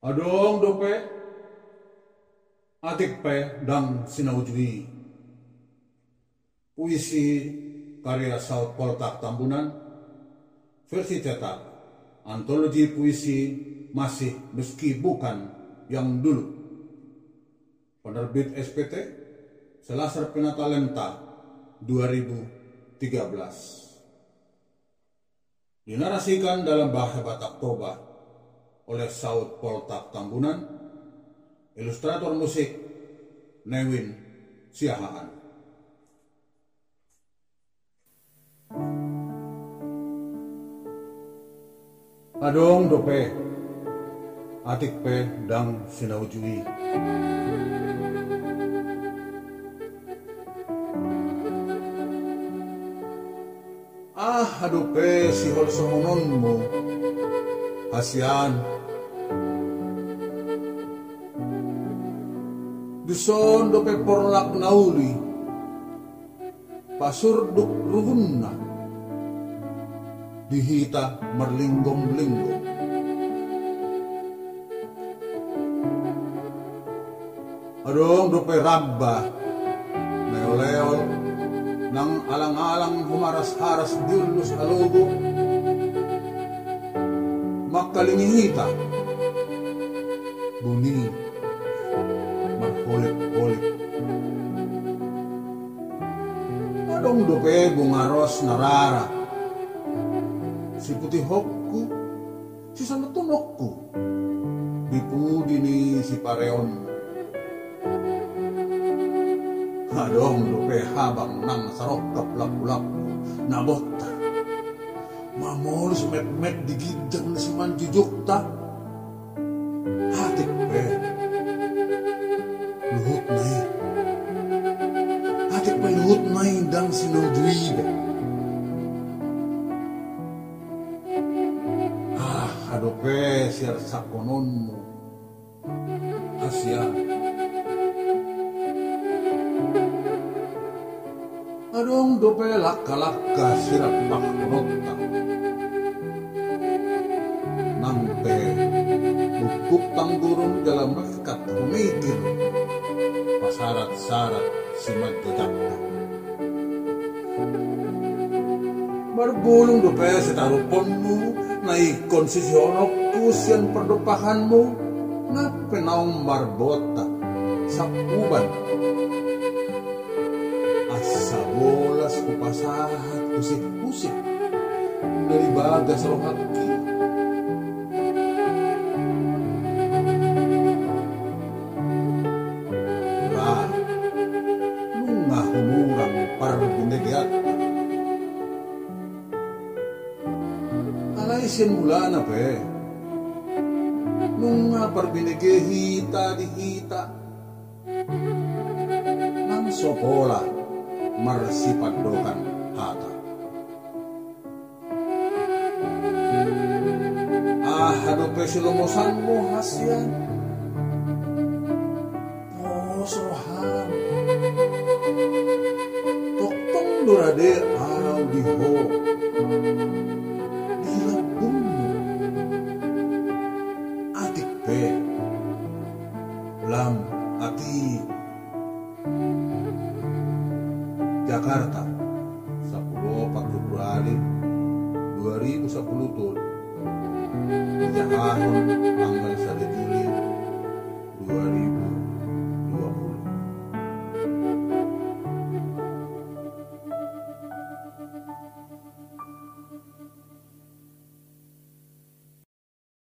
Adong dope. Atik pe dang sinaujui. Puisi karya Saud Poltak Tambunan. Versi cetak antologi puisi masih meski bukan yang dulu. Penerbit SPT Selasar Penatalenta 2013 dinarasikan dalam bahasa Batak Toba oleh Saud Poltak Tambunan, ilustrator musik Newin Siahaan. Adong dope, atik pe dang sinaujui. Ah, adupe si hol mo, ASEAN, Dison do peporlak nauli, pasurduk ruhunna, dihita marlinggong-linggong. Adong do perabba, may nang alang-alang humaras-haras dulnos alugo, alogo. Makalingihita. Bunyi marholik-holik. Adong dope bungaros narara. Si putih hokku, si sana tunokku. Dipu dini si pareon. Adong dope habang nang sarok kaplak-ulak. Nabota. Mamol si met-met digidang si manjujukta. Hatik pe luhut nai atik pa luhut nai dang sinudwibe ah adope siar sakonon mo asya adong dope lakka-lakka sirap paknotta nampe bukuk tanggurung dalam mekat kumikir pasarat-sarat si Magdadakta. Marbulong do pa sa tarupon mo, na ikonsisyon ko siyan perdupahan mo, na marbota sa uban. Asa bolas ko pasahat kusik-kusik, nalibaga sa rohaki. Siyan mula na pe. Nung nga parbinagay hita di hita. Nang sopola marsipadokan hata. Ah, ano pe silumusan mo hasyan? Posohan. Toktong durade araw di ho. Dilabong Jakarta. 10 Februari 2010 tun. Jahahon